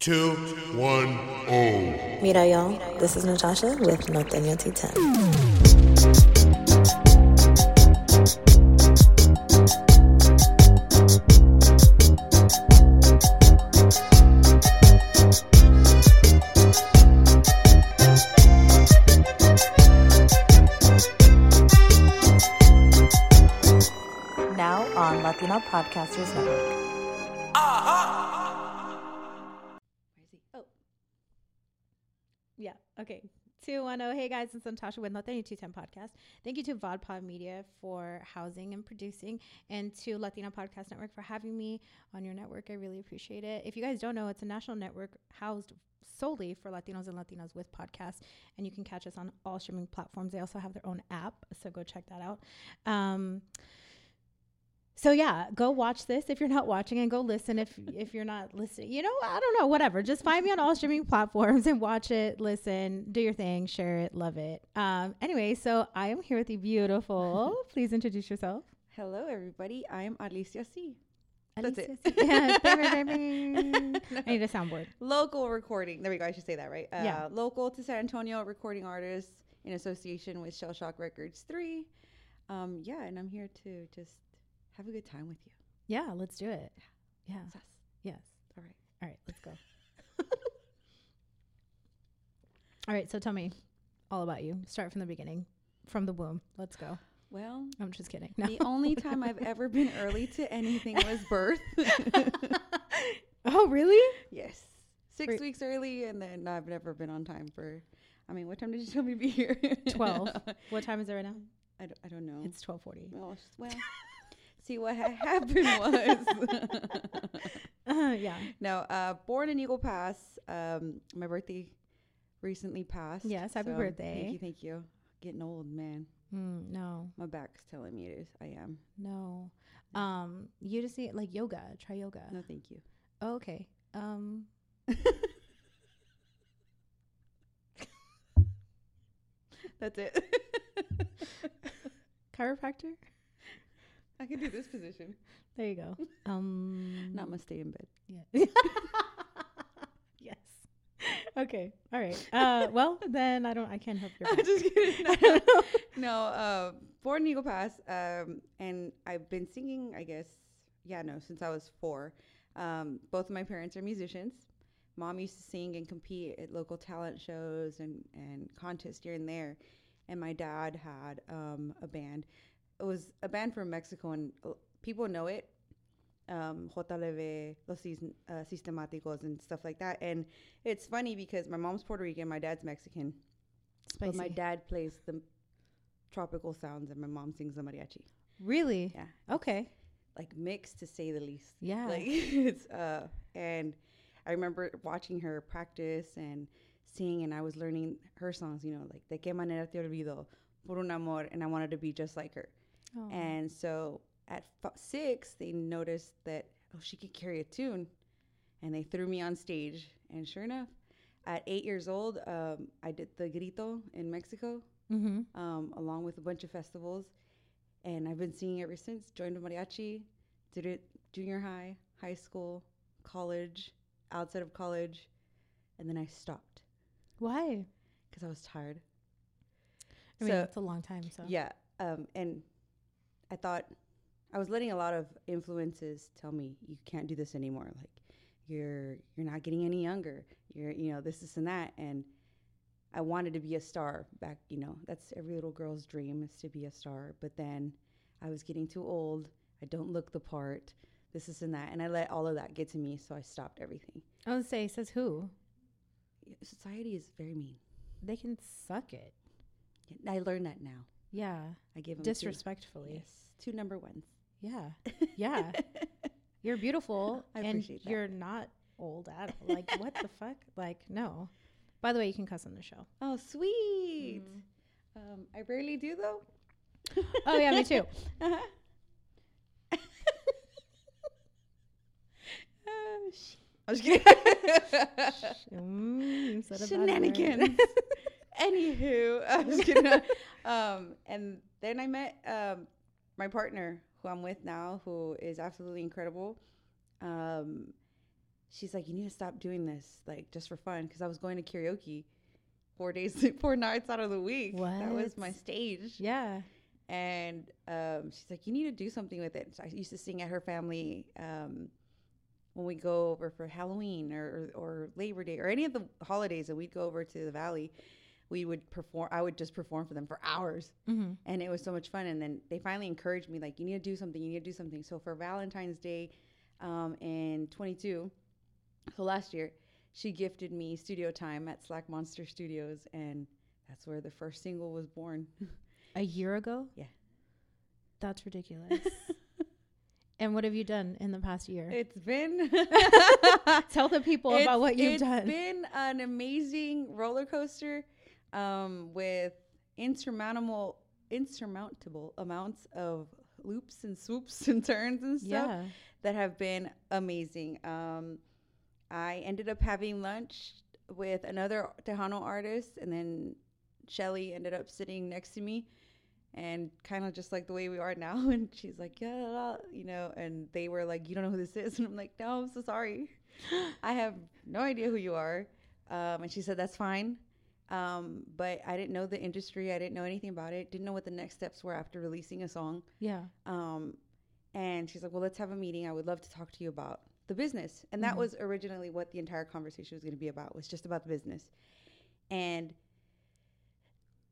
Two, one, oh. Mira, y'all. This is Natasha with Norteño T10. Now on Latino Podcasters Okay. 210. Hey guys, it's Natasha with Nothing 210 Podcast. Thank you to VodPod Media for housing and producing, and to Latino Podcast Network for having me on your network. I really appreciate it. If you guys don't know, it's a national network housed solely for Latinos and Latinas with podcasts, and you can catch us on all streaming platforms. They also have their own app, so go check that out. Um, so yeah, go watch this if you're not watching, and go listen if if you're not listening. You know, I don't know, whatever. Just find me on all streaming platforms and watch it, listen, do your thing, share it, love it. Um, anyway, so I am here with the beautiful. Please introduce yourself. Hello, everybody. I am Alicia C. That's it. Yeah. I need a soundboard. Local recording. There we go. I should say that, right? Uh, Yeah. Local to San Antonio recording artist in association with Shell Shock Records 3. Um, yeah, and I'm here to just have a good time with you. Yeah, let's do it. Yeah. Sus. Yes. All right. All right, let's go. all right, so tell me all about you. Start from the beginning, from the womb. Let's go. Well, I'm just kidding. No. the only time I've ever been early to anything was birth. oh, really? yes. Six Wait. weeks early, and then I've never been on time for. I mean, what time did you tell me to be here? 12. What time is it right now? I don't, I don't know. It's 12:40. Well, well, see what ha- happened was. Uh, yeah. no, uh, born in Eagle Pass. Um, my birthday recently passed. Yes, happy so birthday. Thank you, thank you. Getting old, man. Mm, no. My back's telling me it is. I am. No. Um you just need like yoga. Try yoga. No, thank you. Oh, okay. Um That's it. chiropractor? I can do this position. There you go. Um Not must stay in bed. Yeah. yes. Okay. All right. Uh well, then I don't I can't help you. I'm just kidding. I no, uh, born in Eagle Pass, um, and I've been singing, I guess, yeah, no, since I was four. Um, both of my parents are musicians. Mom used to sing and compete at local talent shows and, and contests here and there. And my dad had um, a band. It was a band from Mexico, and uh, people know it. Um, JLV, Los uh, Sistemáticos, and stuff like that. And it's funny because my mom's Puerto Rican, my dad's Mexican. But my dad plays the tropical sounds and my mom sings the mariachi. Really? Yeah. Okay. Like mixed to say the least. Yeah. Like it's uh and I remember watching her practice and sing and I was learning her songs, you know, like De qué manera te olvido, por un amor, and I wanted to be just like her. Oh. And so at f- six, they noticed that oh she could carry a tune, and they threw me on stage. And sure enough, at eight years old, um, I did the grito in Mexico Mhm. um, along with a bunch of festivals. And I've been singing ever since. Joined the mariachi, did it junior high, high school, college, outside of college, and then I stopped Why? because I was tired. I mean, So- it's a long time, so. Yeah, um, and I thought I was letting a lot of influences tell me you can't do this anymore. Like you're you're not getting any younger. You're you know this this and that, and I wanted to be a star back. You know that's every little girl's dream is to be a star. But then I was getting too old. I don't look the part. This is and that, and I let all of that get to me, so I stopped everything. I would say, says who? Society is very mean. They can suck it. I learned that now. Yeah. I gave them Disrespectfully. Yes, two number ones. Yeah. Yeah. You're beautiful I and appreciate that. you're not old at all. Like, what the fuck? Like, no. By the way, you can cuss on the show. Oh, sweet. Um, I rarely do though. Oh, yeah, me too. Uh-huh. Uh, sh- I was kidding. Mm, you said a bad. Shenanigans. Anywho, I was kidding. um, and then I met um, my partner, who I'm with now, who is absolutely incredible. Um, she's like, you need to stop doing this, like just for fun, because I was going to karaoke four days, four nights out of the week. What? That was my stage. Yeah. And um, she's like, you need to do something with it. So I used to sing at her family um, when we go over for Halloween or, or Labor Day or any of the holidays, and we'd go over to the valley. We would perform. I would just perform for them for hours, Mm-hmm. and it was so much fun. And then they finally encouraged me, like, you need to do something. You need to do something. So for Valentine's Day, um, in 22, so last year, she gifted me studio time at Slack Monster Studios, and that's where the first single was born. A year ago? Yeah. That's ridiculous. and what have you done in the past year? It's been Tell the people It's- about what you've it's done. been an amazing roller coaster um, with insurmountable insurmountable amounts of loops and swoops and turns and stuff yeah. that have been amazing. Um, I ended up having lunch with another Tejano artist, and then Shelly ended up sitting next to me, and kind of just like the way we are now. And she's like, "Yeah, la, la," you know," and they were like, "You don't know who this is," and I'm like, "No, I'm so sorry. I have no idea who you are." Um, and she said, "That's fine." Um, but I didn't know the industry. I didn't know anything about it. Didn't know what the next steps were after releasing a song. Yeah. Um, and she's like, "Well, let's have a meeting. I would love to talk to you about the business." And that Mhm. was originally what the entire conversation was going to be about. Was just about the business. And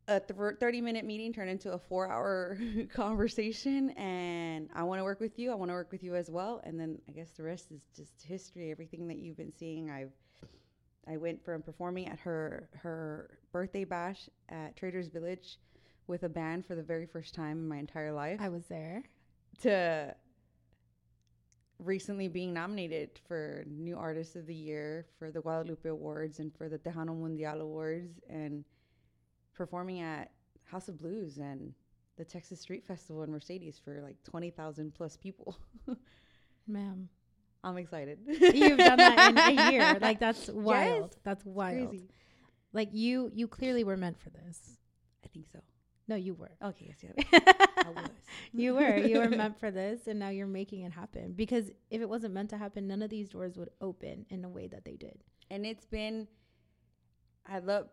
a th- 30 minute meeting turned into a four hour conversation. And I want to work with you. I want to work with you as well. And then I guess the rest is just history. Everything that you've been seeing, I've I went from performing at her her birthday bash at Traders Village with a band for the very first time in my entire life I was there. to recently being nominated for New Artist of the Year for the Guadalupe Awards and for the Tejano Mundial Awards and performing at House of Blues and the Texas Street Festival in Mercedes for like 20,000 plus people. Ma'am. I'm excited. You've done that in a year. Like that's wild. That's wild. Crazy. Like you you clearly were meant for this. I think so. No, you were. Okay, yes, yeah. I was. you were. You were meant for this and now you're making it happen. Because if it wasn't meant to happen, none of these doors would open in a way that they did. and it's been i love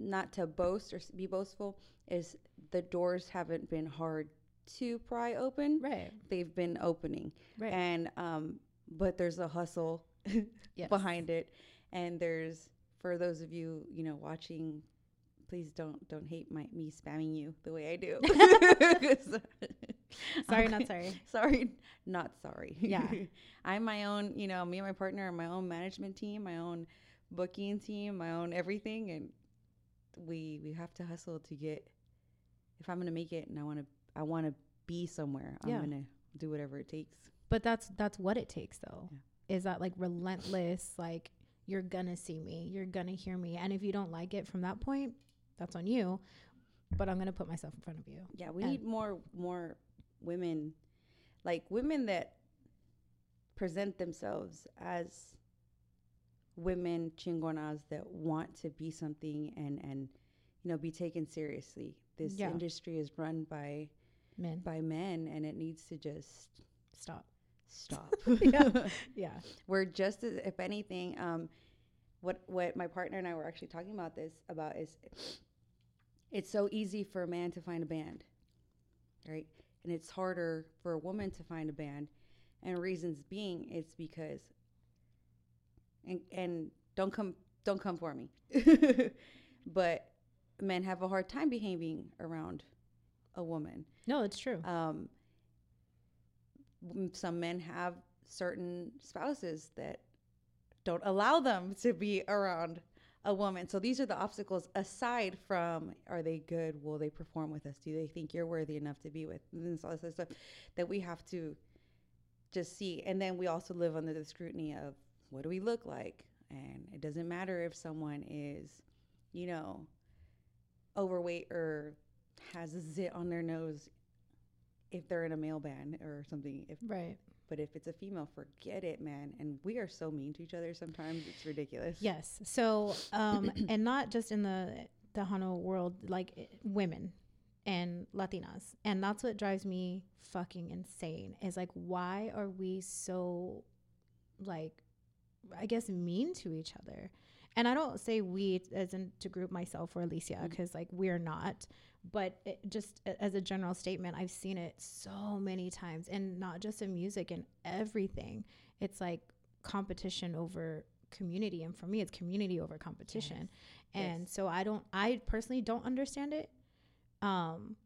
not to boast or be boastful is the doors haven't been hard to pry open Right. they've been opening Right. and um but there's a hustle Yes. behind it and there's for those of you you know watching please don't don't hate my me spamming you the way i do Sorry, not sorry. sorry not sorry Yeah. i'm my own you know me and my partner are my own management team my own booking team my own everything and we we have to hustle to get if i'm gonna make it and i want to i want to be somewhere i'm Yeah. gonna do whatever it takes But that's that's what it takes though. Is that like relentless like you're gonna see me, you're gonna hear me. And if you don't like it from that point, that's on you. But I'm gonna put myself in front of you. yeah we And- need more more women like women that present themselves as women chingonas that want to be something and and you know be taken seriously this Yeah. industry is run by Men. by men and it needs to just Stop. Stop Yeah. Yeah. we're just as if anything um what what my partner and i were actually talking about this about is it's so easy for a man to find a band right and it's harder for a woman to find a band and reasons being it's because and and don't come don't come for me but men have a hard time behaving around a woman No, it's true. um, some men have certain spouses that don't allow them to be around a woman. So these are the obstacles aside from are they good? Will they perform with us? Do they think you're worthy enough to be with? And all this stuff that we have to just see. And then we also live under the scrutiny of what do we look like? And it doesn't matter if someone is, you know, overweight or has a zit on their nose if they're in a male band or something. If right. but if it's a female, forget it, man. And we are so mean to each other sometimes; it's ridiculous. Yes. So, um, and not just in the the Tejano world, like i- women and Latinas, and that's what drives me fucking insane. Is like, why are we so like I guess, mean to each other. And I don't say we as in to group myself or Alicia Mm. because like we're not, but it just as a general statement, I've seen it so many times, and not just in music and everything. It's like competition over community, and for me, it's community over competition. And Yes. so I don't, I personally don't understand it, um,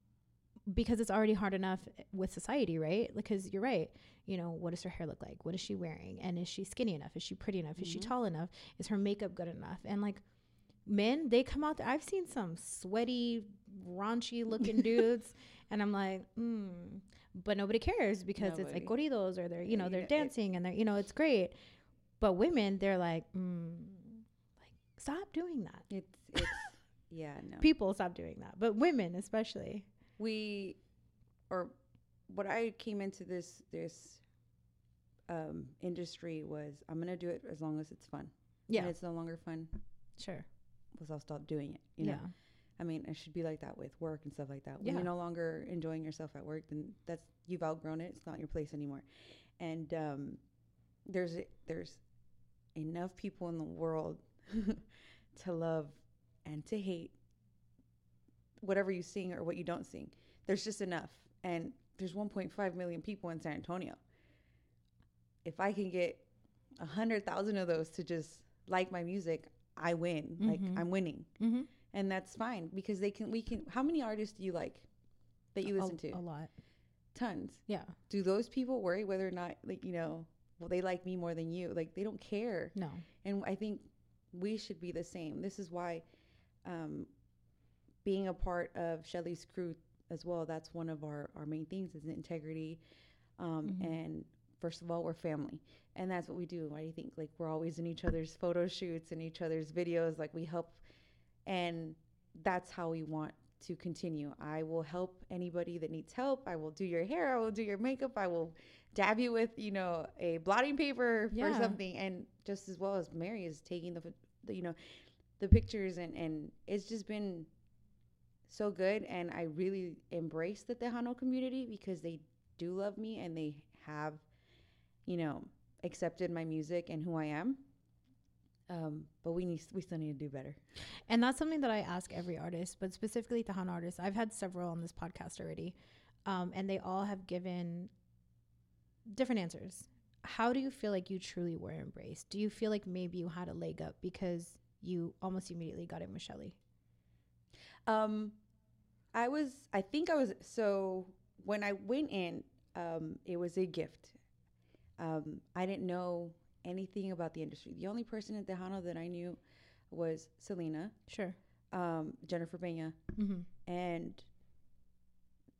because it's already hard enough with society, right? Because you're right. You know, what does her hair look like? What is she wearing? And is she skinny enough? Is she pretty enough? Is she Mhm. tall enough? Is her makeup good enough? And like men, they come out there. I've seen some sweaty, raunchy looking dudes, and I'm like, mm. but nobody cares because it's like corridos or they're, you know, they're it- dancing and they're, you know, it's great. But women, they're like, mm, like stop doing that. It's it's yeah no. People stop doing that, but women especially. we or what I came into this this um, industry was I'm gonna do it as long as it's fun. Yeah, And it's no longer fun sure. because I'll stop doing it. You yeah, know. I mean, it should be like that with work and stuff like that. When Yeah. you're no longer enjoying yourself at work, then that's you've outgrown it. It's not your place anymore. And um, there's there's enough people in the world to love and to hate whatever you sing or what you don't sing. There's just enough. And there's 1.5 million people in San Antonio. If I can get a hundred thousand of those to just like my music, I win. Mhm. Like I'm winning mm-hmm. and that's fine because they can we can how many artists do you like that you listen a, to a lot. tons Yeah, do those people worry whether or not like you know well they like me more than you like they don't care no, and i think we should be the same this is why um being a part of shelly's crew as well that's one of our our main things is integrity um Mhm. and first of all we're family and that's what we do why do you think like we're always in each other's photo shoots and each other's videos like we help and that's how we want to continue. I will help anybody that needs help. I will do your hair. I will do your makeup. I will dab you with, you know, a blotting paper Yeah. for something. And just as well as Mary is taking the, the you know, the pictures and and it's just been so good. And I really embrace the Tejano community because they do love me and they have, you know, accepted my music and who I am. Um, but we need we still need to do better. and that's something that I ask every artist, but specifically Tejano artists. I've had several on this podcast already, um, and they all have given different answers. How do you feel like you truly were embraced? Do you feel like maybe you had a leg up because you almost immediately got it with Shelly? Um, I was, I think I was, so when I went in, um, it was a gift. Um, I didn't know anything about the industry. The only person in Tejano that I knew was Selena, Sure. um, Jennifer Peña, Mm-hmm. and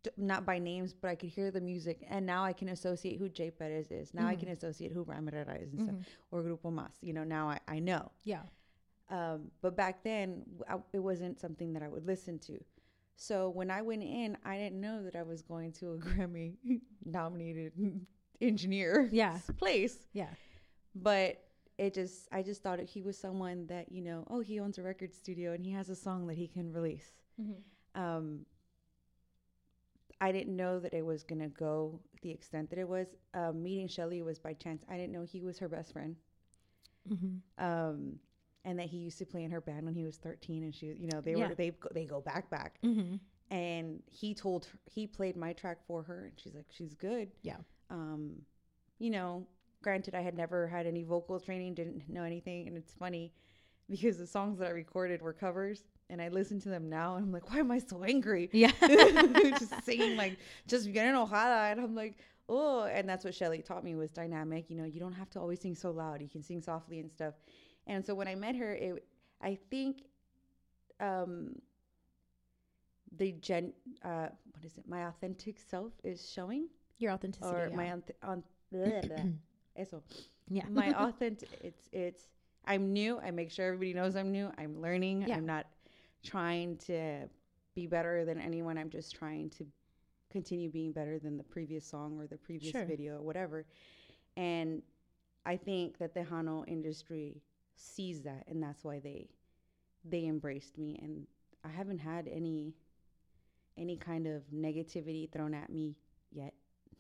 d- not by names, but I could hear the music. And now I can associate who Jay Perez is. Now I Mhm. can associate who Ram Herrera is and Mm-hmm. stuff, or Grupo Mazz. You know, now I, I know. Yeah. Um, but back then, I- it wasn't something that I would listen to. So when I went in, I didn't know that I was going to a Grammy nominated engineer Yeah. place. Yeah. But it just, I just thought he was someone that, you know, oh, he owns a record studio and he has a song that he can release. Mm-hmm. Um, I didn't know that it was going to go the extent that it was. Um, meeting Shelly was by chance. I didn't know he was her best friend Mm-hmm. um, and that he used to play in her band when he was 13 and she you know they Yeah. were they go- they go back back Mm-hmm. and he told her he played my track for her and she's like she's good Yeah. um you know granted i had never had any vocal training didn't know anything and it's funny because the songs that i recorded were covers and i listen to them now and i'm like why am i so angry Yeah. just singing like just bien enojada and i'm like oh and that's what shelly taught me was dynamic you know you don't have to always sing so loud you can sing softly and stuff and so when i met her it i think um the gen uh what is it my authentic self is showing Your authenticity. or yeah. my on, on eso yeah. my authentic it's it's i'm new i make sure everybody knows i'm new i'm learning Yeah. i'm not trying to be better than anyone i'm just trying to continue being better than the previous song or the previous Sure. video or whatever and i think that the Tejano industry sees that and that's why they they embraced me and i haven't had any any kind of negativity thrown at me yet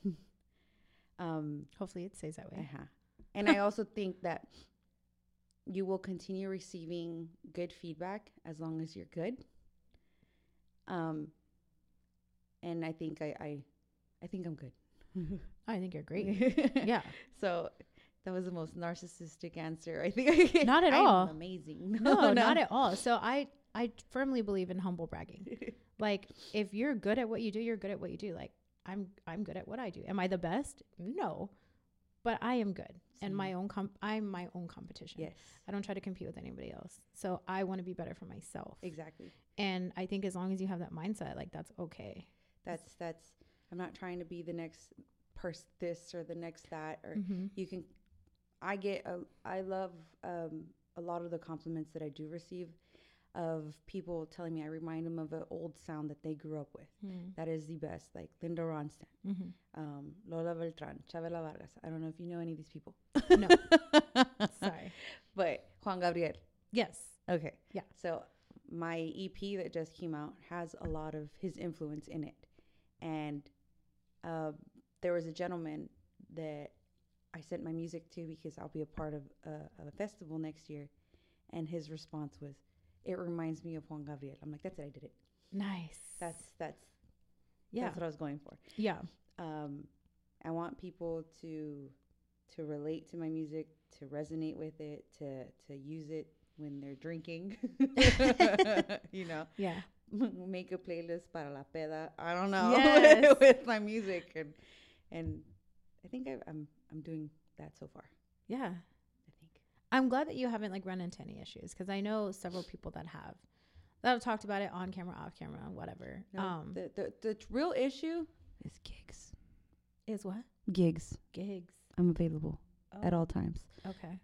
um Hopefully it stays that way. uh-huh. And I also think that you will continue receiving good feedback as long as you're good. Um, and I think I, I, I think I'm good. I think you're great. yeah. So that was the most narcissistic answer I think. I Not at I'm all. Amazing. No, not at all. So I I firmly believe in humble bragging. like if you're good at what you do, you're good at what you do. Like I'm I'm good at what I do. Am I the best? No. But I am good. And my own comp I'm my own competition. Yes, I don't try to compete with anybody else. So I want to be better for myself. exactly. And I think as long as you have that mindset, like that's okay. That's that's. I'm not trying to be the next person, this or the next that, or Mhm. you can. I get. A, I love um, a lot of the compliments that I do receive, of people telling me I remind them of an old sound that they grew up with. Mm. That is the best, like Linda Ronstadt, Mhm. um, Lola Beltran, Chavela Vargas. I don't know if you know any of these people. No. Sorry. but Juan Gabriel. Yes. Okay. Yeah. So my EP that just came out has a lot of his influence in it, and uh, there was a gentleman that I sent my music to because I'll be a part of a, a festival next year, and his response was, "It reminds me of Juan Gabriel." I'm like, "That's it. I did it. Nice. That's that's yeah. that's what I was going for." yeah. um, I want people to to relate to my music, to resonate with it, to to use it when they're drinking. you know, Yeah. make a playlist para la peda. I don't know Yes. with my music, and and I think I, I'm I'm doing that so far. Yeah. I think. I'm glad that you haven't like run into any issues because I know several people that have that have talked about it on camera, off camera, whatever. No, um, the, the the real issue is gigs. is what Gigs. gigs I'm available Oh, at all times. Okay,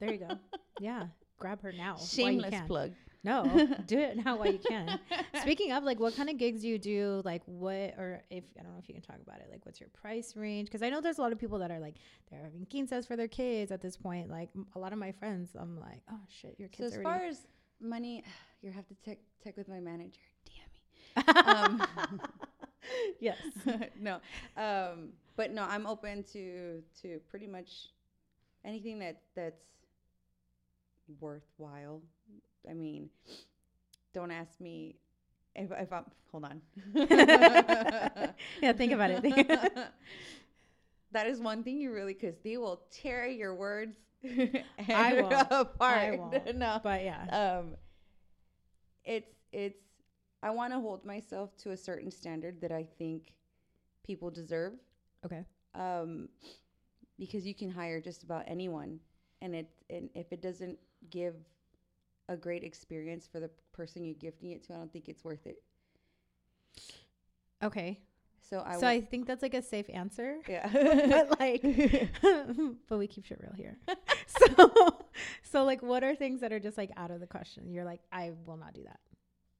there you go. Yeah, grab her now. Shameless plug. No, do it now while you can. Speaking of, like, what kind of gigs do you do? Like, what or if I don't know if you can talk about it. Like, what's your price range? Because I know there's a lot of people that are like they're having quinceas for their kids at this point. Like, m- a lot of my friends, I'm like, oh shit, your kids. So as far as money, you have to check check with my manager. Damn me. Um, yes. no, um, but no, I'm open to to pretty much anything that that's worthwhile. I mean, don't ask me if if I'm hold on. Yeah, think about it. that is one thing you really because they will tear your words I won't. I apart. won't. no, But yeah. um it's it's i want to hold myself to a certain standard that i think people deserve Okay. um because you can hire just about anyone and it and if it doesn't give a great experience for the person you're gifting it to i don't think it's worth it Okay. so i so I think that's like a safe answer. yeah but like but we keep shit real here. so so like what are things that are just like out of the question? You're like, I will not do that.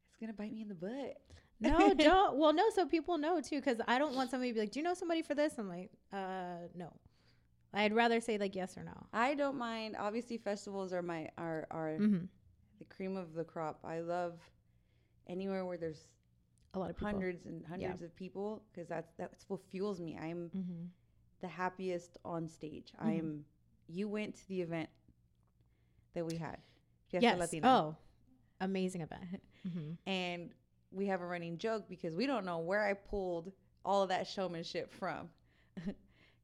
it's gonna bite me in the butt No, don't. Well, no, so people know too, because I don't want somebody to be like, "Do you know somebody for this?" I'm like, "Uh, no." I'd rather say like yes or no. i don't mind obviously festivals are my are are Mm-hmm. The cream of the crop i love anywhere where there's A lot of people. hundreds and hundreds of people because that's that's what fuels me. I'm Mm-hmm. the happiest on stage. Mhm. I'm. You went to the event that we had, Fiesta Yes. Latina, Oh, amazing event. Mm-hmm. and we have a running joke because we don't know where I pulled all of that showmanship from.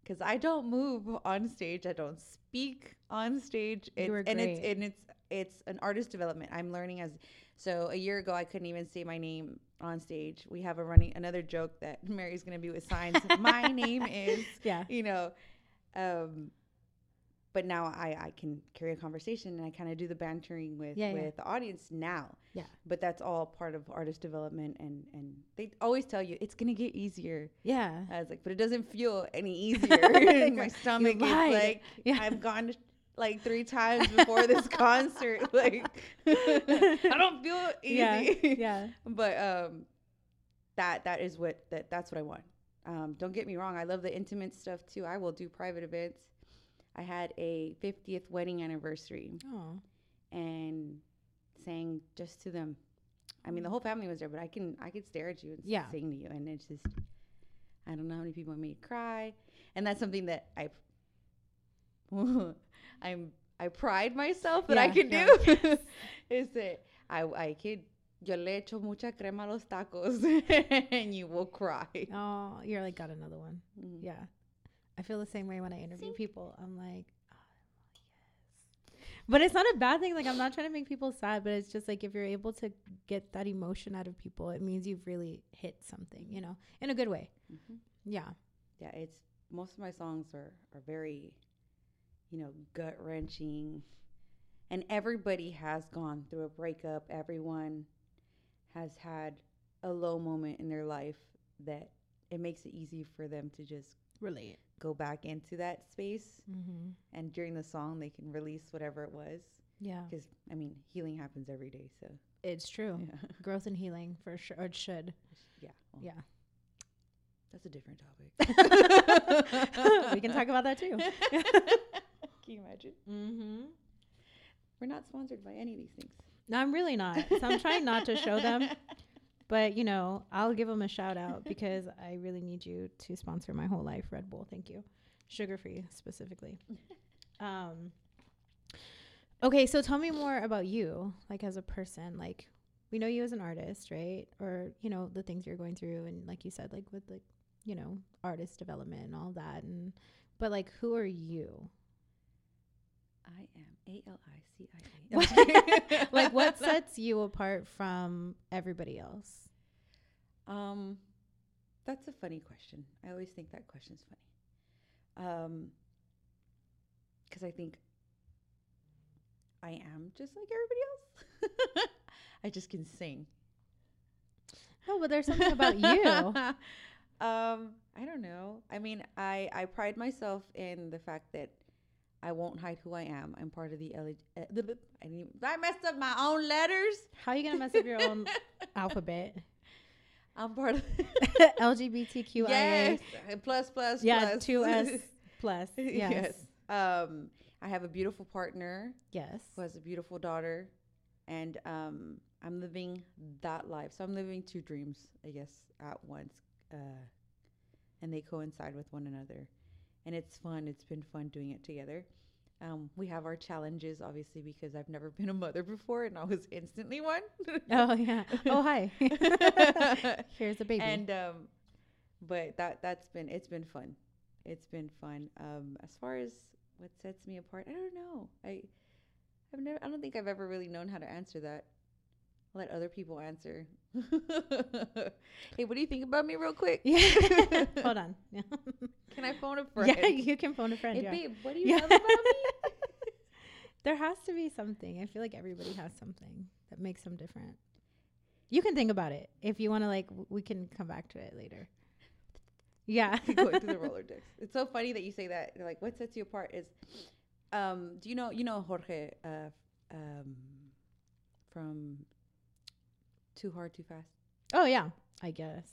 Because I don't move on stage, I don't speak on stage. It's, were and it's great. and it's it's an artist development. I'm learning as so a year ago I couldn't even say my name on stage. We have a running another joke that Mary's gonna be with signs. my name is Yeah. you know um but now i i can carry a conversation and i kind of do the bantering with Yeah, yeah. with the audience now Yeah. but that's all part of artist development and and they always tell you it's gonna get easier Yeah. i was like but it doesn't feel any easier my stomach is like Yeah. i've gone to like three times before this concert like i don't feel easy Yeah. Yeah. but um that that is what that that's what i want um don't get me wrong i love the intimate stuff too i will do private events i had a 50th wedding anniversary Oh. and sang just to them i mean the whole family was there but i can i could stare at you and Yeah. sing to you and it's just i don't know how many people made cry and that's something that i i'm I pride myself that I can yeah, do is that I I could yo le echo mucha crema a los tacos and you will cry. Oh, you're like got another one. Mhm. Yeah. I feel the same way when I interview Sink. people. I'm like, oh, yes. But it's not a bad thing. Like I'm not trying to make people sad, but it's just like if you're able to get that emotion out of people, it means you've really hit something, you know, in a good way. Mhm. Yeah. Yeah, it's most of my songs are are very, you know, gut wrenching, and everybody has gone through a breakup. Everyone has had a low moment in their life that it makes it easy for them to just Relate. go back into that space. Mm-hmm. And during the song, they can release whatever it was. Yeah. Because I mean, healing happens every day. So It's true. yeah, Growth and healing for sure. Or it should. yeah, well, Yeah. that's a different topic. we can talk about that too. Can you imagine? Mm-hmm. We're not sponsored by any of these things. No, I'm really not. So I'm trying not to show them. But you know, I'll give them a shout out because I really need you to sponsor my whole life, Red Bull. Thank you, sugar free specifically. Um. Okay, so tell me more about you, like as a person. Like, we know you as an artist, right? Or you know the things you're going through, and like you said, like with like you know artist development and all that. And but like, who are you? I am A L I C I A. like, what sets you apart from everybody else? Um, that's a funny question. I always think that question's funny. Um, because I think I am just like everybody else. I just can sing. Oh, but there's something about you. um, I don't know. I mean, I I pride myself in the fact that I won't hide who I am. I'm part of the L. Uh, I, didn't, even- I messed up my own letters. How are you gonna mess up your own alphabet? I'm part of LGBTQIA. yes, uh, plus plus Yeah, plus. two S plus. Yes. yes. Um, I have a beautiful partner Yes. who has a beautiful daughter, and um, I'm living that life. So I'm living two dreams, I guess, at once, uh, and they coincide with one another, and it's fun. It's been fun doing it together. Um, we have our challenges, obviously, because I've never been a mother before, and I was instantly one. Oh yeah. Oh hi. Here's a baby. and um but that that's been it's been fun it's been fun um as far as what sets me apart i don't know i i've never i don't think i've ever really known how to answer that let other people answer hey what do you think about me real quick yeah. Hold on. Yeah. can i phone a friend Yeah, you can phone a friend. hey yeah. babe what do you Yeah. love about me There has to be something. I feel like everybody has something that makes them different. You can think about it if you want to. Like, w- we can come back to it later. Yeah. going through the Rolodex. It's so funny that you say that. Like, what sets you apart is, um, do you know you know Jorge uh, um, from Too Hard Too Fast? Oh yeah, I guess.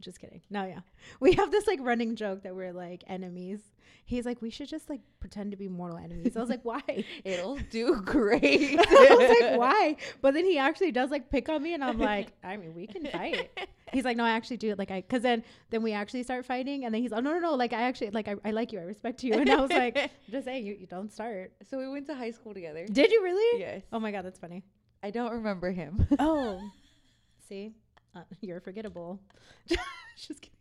Just kidding. No, yeah. We have this like running joke that we're like enemies. He's like, we should just like pretend to be mortal enemies. I was like, why? It'll do great. I was like, why? But then he actually does like pick on me, and I'm like, I mean, we can fight. He's like, no, I actually do. it. Like, I, cause then, then we actually start fighting, and then he's like, no, no, no. Like, I actually, like, I, I like you, I respect you. And I was like, I'm just saying, you, you don't start. So we went to high school together. Did you really? Yes. Oh my god, that's funny. I don't remember him. Oh, see, uh, you're forgettable. just kidding.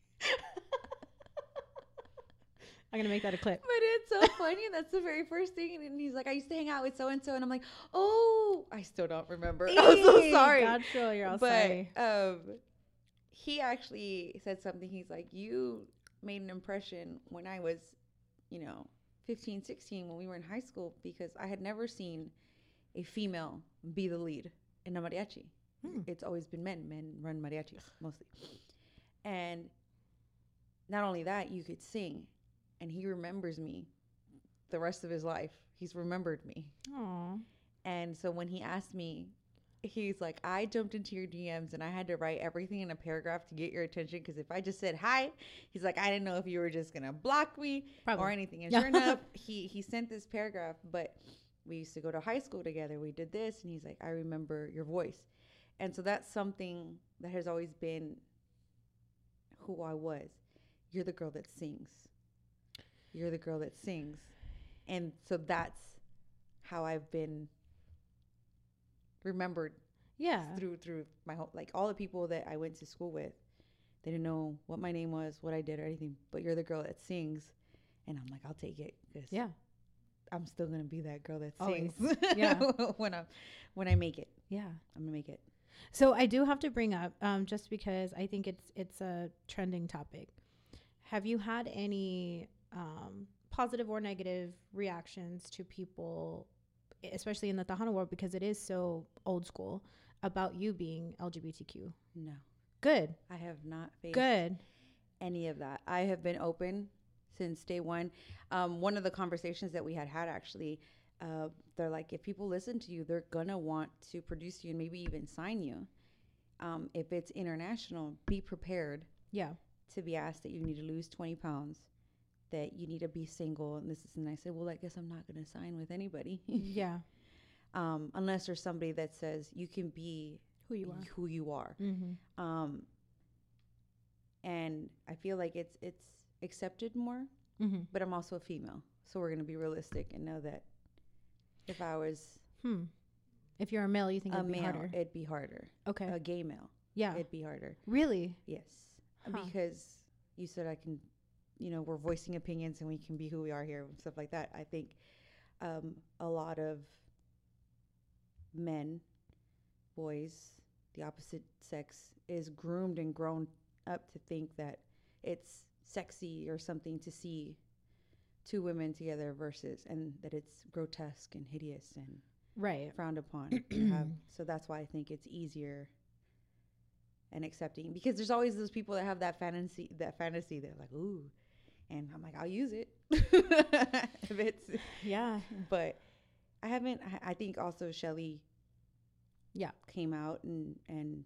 I'm gonna make that a clip. But it's so funny. and That's the very first thing. And he's like, I used to hang out with so and so. And I'm like, oh, I still don't remember. I'm so sorry. God, sure, you're all but sorry. um, he actually said something. He's like, you made an impression when I was, you know, 15, 16, when we were in high school, because I had never seen a female be the lead in a mariachi. Hmm. It's always been men. Men run mariachis mostly. And not only that, you could sing. And he remembers me the rest of his life. He's remembered me. Aw. And so when he asked me, he's like, I jumped into your DMs and I had to write everything in a paragraph to get your attention because if I just said hi, he's like, I didn't know if you were just gonna block me Probably. or anything. And Yeah. sure enough, he he sent this paragraph, but we used to go to high school together. We did this, and he's like, I remember your voice, and so that's something that has always been who I was. You're the girl that sings. You're the girl that sings, and so that's how I've been remembered Yeah. through through my whole like all the people that I went to school with. They didn't know what my name was, what I did, or anything. But you're the girl that sings, and I'm like, I'll take it because Yeah. I'm still gonna be that girl that sings. Yeah. when I when I make it, Yeah. I'm gonna make it. So I do have to bring up, um, just because I think it's it's a trending topic. Have you had any um, positive or negative reactions to people, especially in the Tejano world, because it is so old school, about you being LGBTQ? No, Good, I have not faced good. any of that. I have been open since day one. Um, one of the conversations that we had had actually, uh, they're like, if people listen to you, they're gonna want to produce you and maybe even sign you. Um, if it's international, be prepared Yeah, to be asked that you need to lose 20 pounds, that you need to be single, and this is. And I said, well, I guess I'm not gonna sign with anybody, yeah. um, unless there's somebody that says you can be Who you are? who you are. Mm-hmm. Um, and I feel like it's it's accepted more Mm-hmm. but I'm also a female. So we're going to be realistic and know that if I was Hmm. If you're a male, you think a it'd be male, harder? it'd be harder. Okay. A gay male, yeah. it'd be harder. really? Yes. Huh. Because you said I can, you know, we're voicing opinions and we can be who we are here and stuff like that. I think um, a lot of men, boys, the opposite sex is groomed and grown up to think that it's sexy or something to see two women together versus and that it's grotesque and hideous and Right. frowned upon have so that's why I think it's easier and accepting because there's always those people that have that fantasy that fantasy they're like ooh and I'm like I'll use it if it's Yeah. but I haven't I- I think also Shelly Yeah. came out and and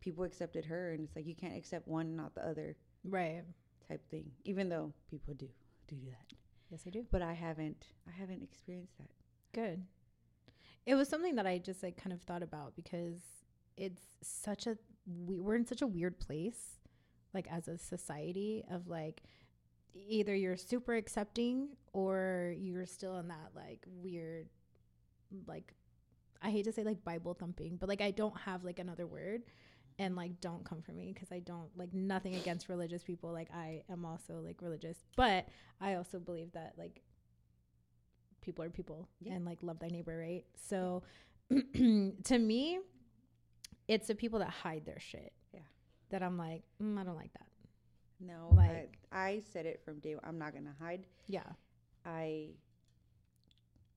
people accepted her and it's like you can't accept one not the other Right. Type thing even though people do do that Yes, I do. but I haven't I haven't experienced that Good. It was something that I just like kind of thought about because it's such a we, we're in such a weird place like as a society of like either you're super accepting or you're still in that like weird like I hate to say like Bible thumping, but like I don't have like another word and like don't come for me because I don't like nothing against religious people. Like I am also like religious, but I also believe that like people are people Yeah. and like love thy neighbor, right? So to me, it's the people that hide their shit. Yeah. That I'm like, mm, I don't like that. no Like- I, I said it from day one I'm not gonna hide Yeah. I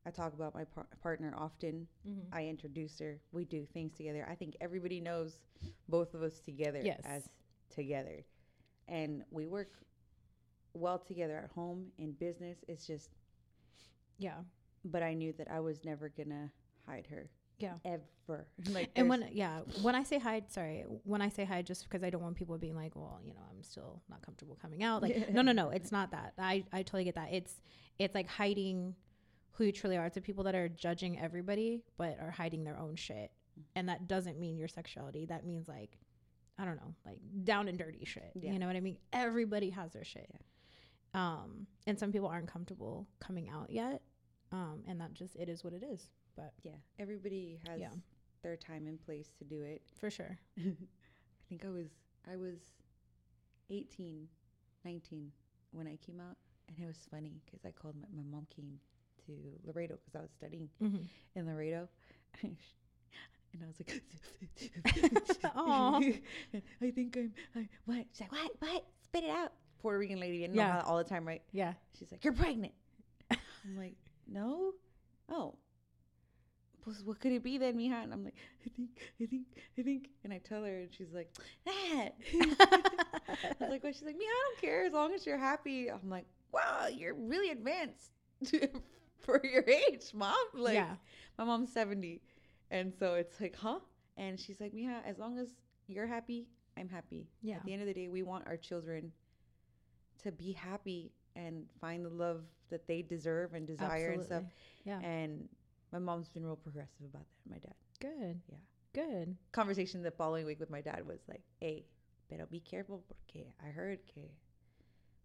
I talk about my par- partner often. Mm-hmm. I introduce her. We do things together. I think everybody knows both of us together Yes. as together, and we work well together at home in business. It's just, Yeah. but I knew that I was never gonna hide her. Yeah. ever. Like, And when yeah, when I say hide, sorry, when I say hide, just because I don't want people being like, well, you know, I'm still not comfortable coming out. Like, no, no, no, it's not that. I I totally get that. It's it's like hiding who you truly are. It's the people that are judging everybody but are hiding their own shit, and that doesn't mean your sexuality. That means like, I don't know, like down and dirty shit. Yeah. You know what I mean? Everybody has their shit. Um, and some people aren't comfortable coming out yet. Um, and that just it is what it is. But yeah, everybody has Yeah. their time and place to do it. for sure. I think I was I was 18, 19 when I came out, and it was funny because I called my, my mom came to Laredo because I was studying Mm-hmm. in Laredo, and I was like, Aw. I think I'm I, what? She's like, what? What? Spit it out. Puerto Rican lady, and yeah, all the time, right? Yeah. She's like, you're pregnant. I'm like, no. Oh. Pues, what could it be then, mija? And I'm like, I think, I think, I think. And I tell her, and she's like, that. I was like, well, she's like, me, I don't care as long as you're happy. I'm like, wow, you're really advanced for your age, mom. Like, yeah. my mom's 70. And so it's like, huh? And she's like, Mija, as long as you're happy, I'm happy. Yeah. At the end of the day, we want our children to be happy and find the love that they deserve and desire and stuff. Yeah. And my mom's been real progressive about that. My dad. Good. Yeah. Good. Conversation the following week with my dad was like, hey, pero be careful porque I heard que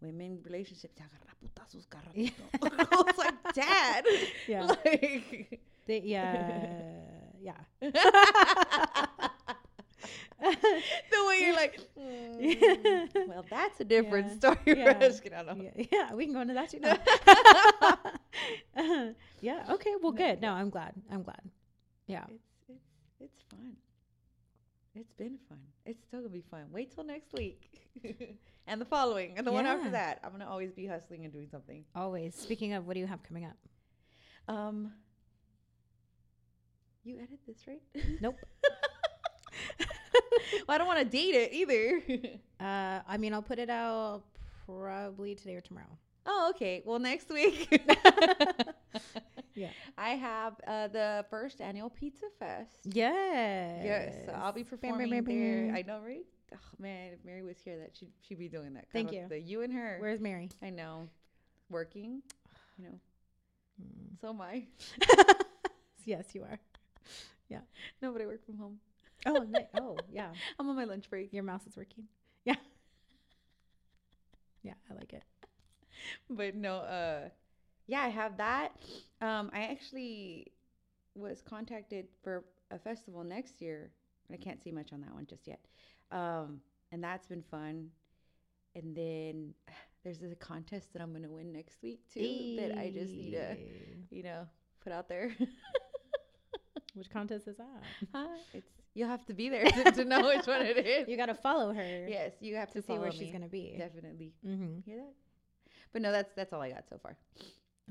women relationships se agarran a putazos cada. I was like, dad. Yeah. Like, They, yeah. Yeah. the way you're like, "Mm, well, that's a different Yeah. story. Yeah. Just kidding, I don't know. yeah, yeah, we can go into that too now. yeah. Okay. Well, good. No, I'm glad. I'm glad. Yeah. It's it's it's fun. It's been fun. It's still gonna be fun. Wait till next week, and the following, and the one after that. I'm gonna always be hustling and doing something. Always. Speaking of, what do you have coming up? Um, you edit this, right? Nope. well, I don't want to date it either. Uh, I mean, I'll put it out probably today or tomorrow. oh, okay. Well, next week. Yeah. I have uh, the first annual Pizza Fest. Yes. Yes, so I'll be Bam, bam, performing bam, there. I know, right? Oh man, if Mary was here, that she'd she'd be doing that. Thank you. The you and her. Where's Mary? I know, working. You know, Mm. so am I. yes, you are. Yeah. No, but I work from home. Oh, oh, yeah. I'm on my lunch break. Your mouse is working. Yeah. Yeah, I like it. But no, uh, yeah, I have that. Um, I actually was contacted for a festival next year, but I can't see much on that one just yet. Um, and that's been fun. And then there's a contest that I'm gonna win next week too. That I just need to, you know, put out there. Which contest is that? Huh? It's you'll have to be there to, to know which one it is. You got to follow her. yes, you have To to, see where follow she's gonna be. Definitely Mm-hmm. hear that. But no, that's that's all I got so far.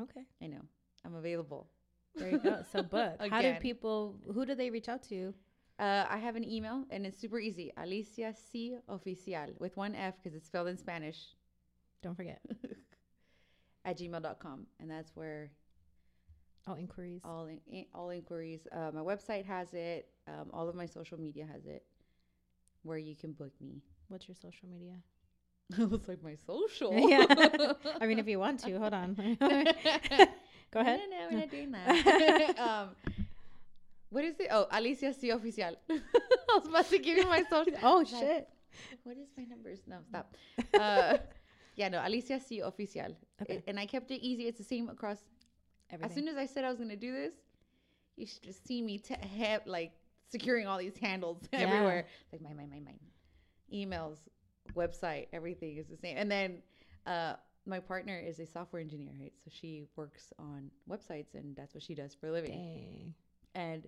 Okay. I know I'm available. There you go. So book. How do people? Who do they reach out to? Uh, I have an email and it's super easy. Alicia C Oficial with one F because it's spelled in Spanish Don't forget. at gmail.com. And that's where All inquiries. all in, in- all inquiries. Uh, my website has it. Um, all of my social media has it. Where you can book me. What's your social media? it's like my social. yeah. I mean, if you want to, hold on. Go ahead. No, no, we're not doing that. um, what is it? Oh, Alicia C Oficial. I was about to give you my social. Oh Like, shit. What is my numbers? No, stop. Uh, yeah, no, Alicia C Oficial. Okay. It- and I kept it easy. It's the same across. Everything. As soon as I said I was going to do this, you should just see me t- have, like securing all these handles Yeah. everywhere. Like mine, mine, mine, mine. Emails, website, everything is the same. And then uh, my partner is a software engineer, right? So she works on websites and that's what she does for a living. Dang. And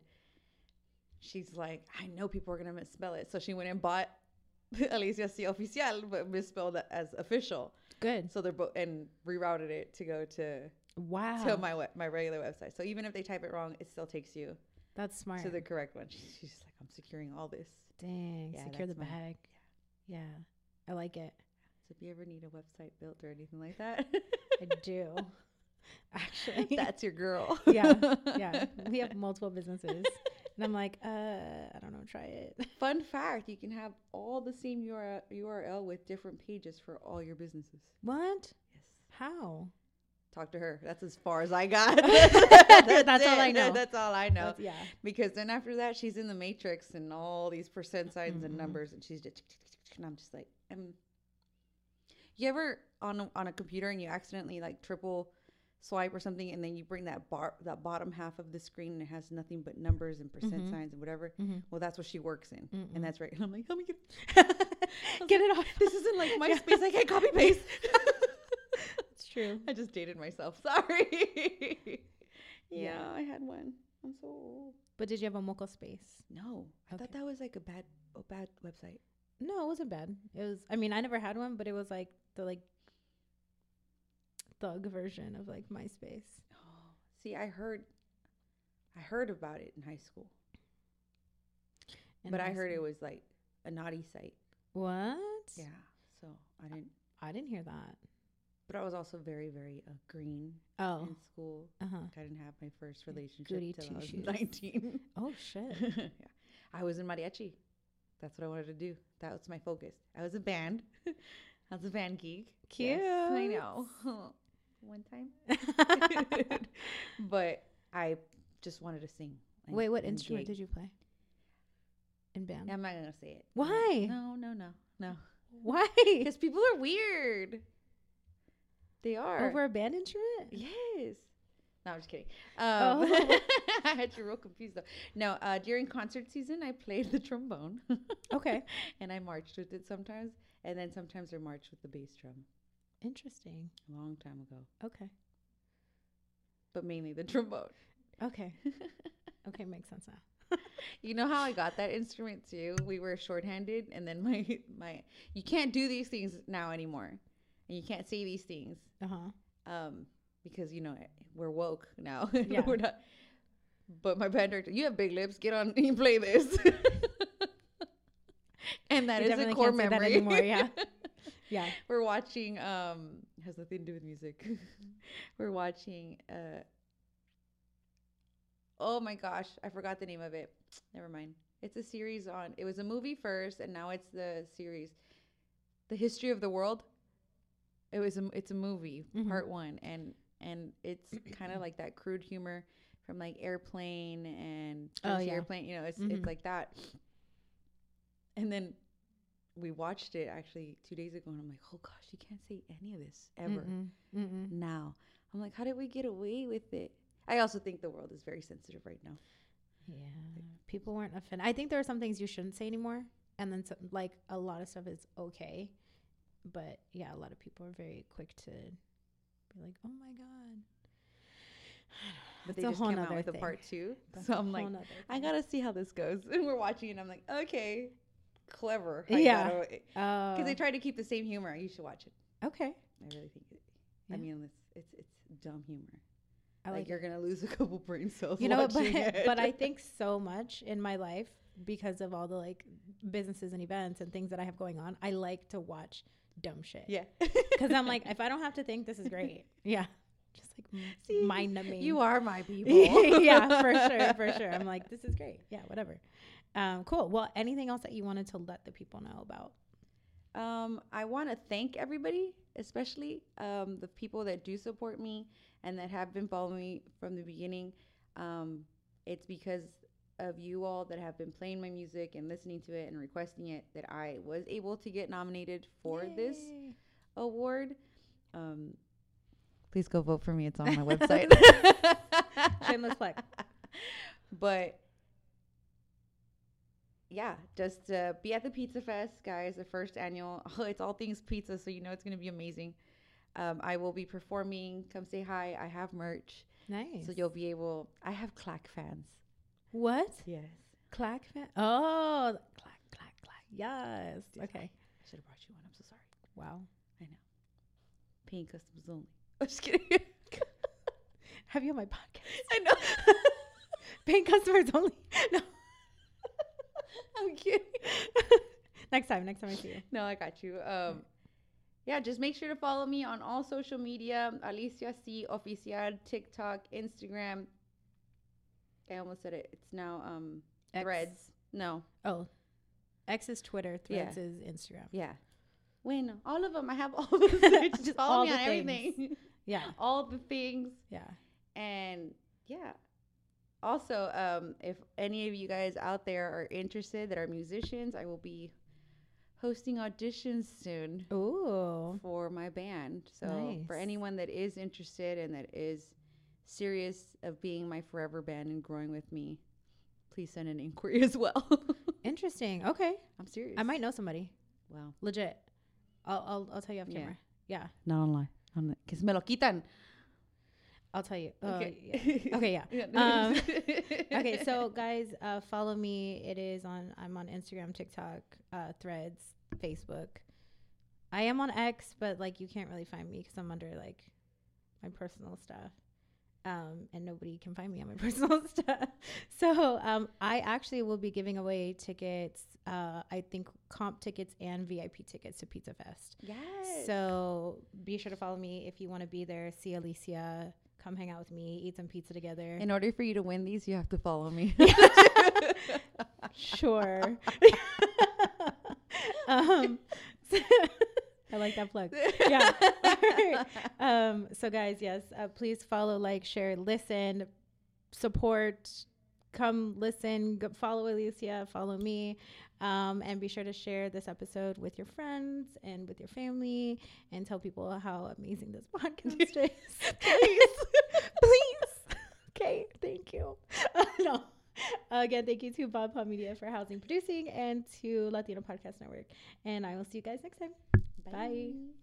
she's like, I know people are gonna misspell it. So she went and bought Alicia C Oficial, but misspelled it as official. Good. So they're both and rerouted it to go to Wow. to my my regular website. So even if they type it wrong, it still takes you That's smart. to the correct one. She's like, I'm securing all this. Dang. Yeah, Secure the my- bag. Yeah. I like it. So if you ever need a website built or anything like that, I do. Actually. that's your girl. yeah. Yeah. We have multiple businesses. And I'm like, uh, I don't know, try it. Fun fact: you can have all the same URL, with different pages for all your businesses. What? Yes. How? Talk to her. That's as far as I got. That's all I know. That's all I know. That's- yeah. Because then after that, she's in the matrix and all these percent signs and Mhm. numbers, and she's just, and I'm just like, um. You ever on a, on a computer and you accidentally like triple swipe or something, and then you bring that bar that bottom half of the screen and it has nothing but numbers and percent Mhm. signs and whatever. Mm-hmm. Well, that's what she works in, Mm-mm. and that's right. And I'm like, help me get Get it off. this isn't like MySpace. I can't copy paste. It's true. I just dated myself. Sorry. yeah, Yeah. I had one. I'm so old. But did you have a MocoSpace? No, I thought that was like a bad, a bad website. No, it wasn't bad. It was. I mean, I never had one, but it was like the like thug version of like MySpace. Oh, see, I heard, I heard about it in high school, in but I high heard it was like a naughty site. what? Yeah, so I didn't. I didn't hear that. But I was also very, very uh, green Oh. in school. Uh huh. Like, I didn't have my first relationship Goody till I was. 19. Oh shit. yeah. I was in mariachi. That's what I wanted to do. That was my focus. I was a band. I was a band geek. Yes, I know. One time. but I just wanted to sing. and- Wait, what instrument gig. did you play? In band. I'm not gonna say it. Why? No, no, no, no. Why? Because people are weird. They are. Over a band instrument? Yes. No, I'm just kidding. Um, Oh. I had you real confused though. No, uh, during concert season, I played the trombone. Okay. and I marched with it sometimes, and then sometimes I marched with the bass drum. Interesting. A long time ago, Okay. but mainly the trombone. Okay. okay, makes sense now. You know how I got that instrument too? We were shorthanded, and then my my you can't do these things now anymore, and you can't say these things Uh huh. um because you know we're woke now. Yeah. we're not. But my band director, you have big lips. Get on and play this. and that You is a core can't say that memory. anymore, yeah. Yeah. we're watching. Um, has nothing to do with music. we're watching. Uh, oh my gosh, I forgot the name of it. Never mind. It's a series on. It was a movie first, and now it's the series, the history of the world. It was a. It's a movie, Mhm. part one, and and it's kind of like that crude humor from like Airplane and Oh, yeah. Airplane. You know, it's Mhm. it's like that. And then we watched it actually two days ago, and I'm like, oh gosh, you can't say any of this ever Mm-mm. Mm-mm. now. I'm like, how did we get away with it? I also think the world is very sensitive right now. Yeah. People weren't offended. I think there are some things you shouldn't say anymore. And then some, like a lot of stuff is okay. But yeah, a lot of people are very quick to be like, oh my God. But they just came out with a part two, That's so I'm like, I gotta see how this goes. And we're watching, and I'm like, okay, clever. you Yeah. got away- because oh. they Oh, try to keep the same humor. You should watch it. okay. I really think it. Yeah. I mean, it's it's it's dumb humor. I like, like you're gonna lose a couple brain cells. you know but, it. but i think so much in my life because of all the like businesses and events and things that i have going on i like to watch dumb shit. Yeah, because i'm like if i don't have to think this is great. Yeah. Just like See, mind numbing. you are my people. yeah for sure for sure. I'm like this is great. Yeah whatever. Um cool. Well anything else that you wanted to let the people know about? Um, I want to thank everybody, especially um, the people that do support me and that have been following me from the beginning. Um, it's because of you all that have been playing my music and listening to it and requesting it that I was able to get nominated for this award. Um, please go vote for me. It's on my website. Shameless plug. But yeah, just uh, be at the Pizza Fest, guys. The first annual. Oh, it's all things pizza, so you know it's gonna be amazing. Um, I will be performing. Come say hi. I have merch, nice so you'll be able. I have clack fans. What Yes. clack fan oh clack clack clack yes okay I should have brought you one. I'm so sorry. wow I know. Paying customers only. I'm just kidding. have you on my podcast I know. paying customers only no I'm kidding. next time next time i see you No, I got you. Um, yeah, just make sure to follow me on all social media. Alicia C Oficial, TikTok, Instagram. I almost said it. It's now um X. Threads. No, oh x is twitter Yeah. threads is instagram yeah. No, all of them. I have all of them. just follow All me the on things. everything. yeah all the things. yeah And yeah. Also, um, if any of you guys out there are interested that are musicians, I will be hosting auditions soon. Ooh. for my band. So for anyone that is interested and that is serious of being my forever band and growing with me, please send an inquiry as well. Interesting. Okay. I'm serious. I might know somebody. Well, Legit. I'll I'll, I'll tell you off Yeah. camera. Yeah. not online. On que se me lo quitan. I'll tell you. Uh, Okay. yeah. Okay, yeah. Yeah. Um, okay, so guys, uh, follow me. It is on. I'm on Instagram, TikTok, uh, Threads, Facebook. I am on X, but like you can't really find me because I'm under like my personal stuff, um, and nobody can find me on my personal stuff. So um, I actually will be giving away tickets. Uh, I think comp tickets and VIP tickets to Pizza Fest. yes. So be sure to follow me if you want to be there. See Alicia. Come hang out with me. Eat some pizza together. in order for you to win these, you have to follow me. Sure. um, I like that plug. Yeah. Alright. Um, so, guys, yes, uh, please follow, like, share, listen, support. Come listen, go follow Alicia, follow me, um, and be sure to share this episode with your friends and with your family, and tell people how amazing this podcast is. Please. Please. Okay, thank you. no. Again, thank you to Bob Pod Media for housing producing and to Latino Podcast Network. And I will see you guys next time. Bye.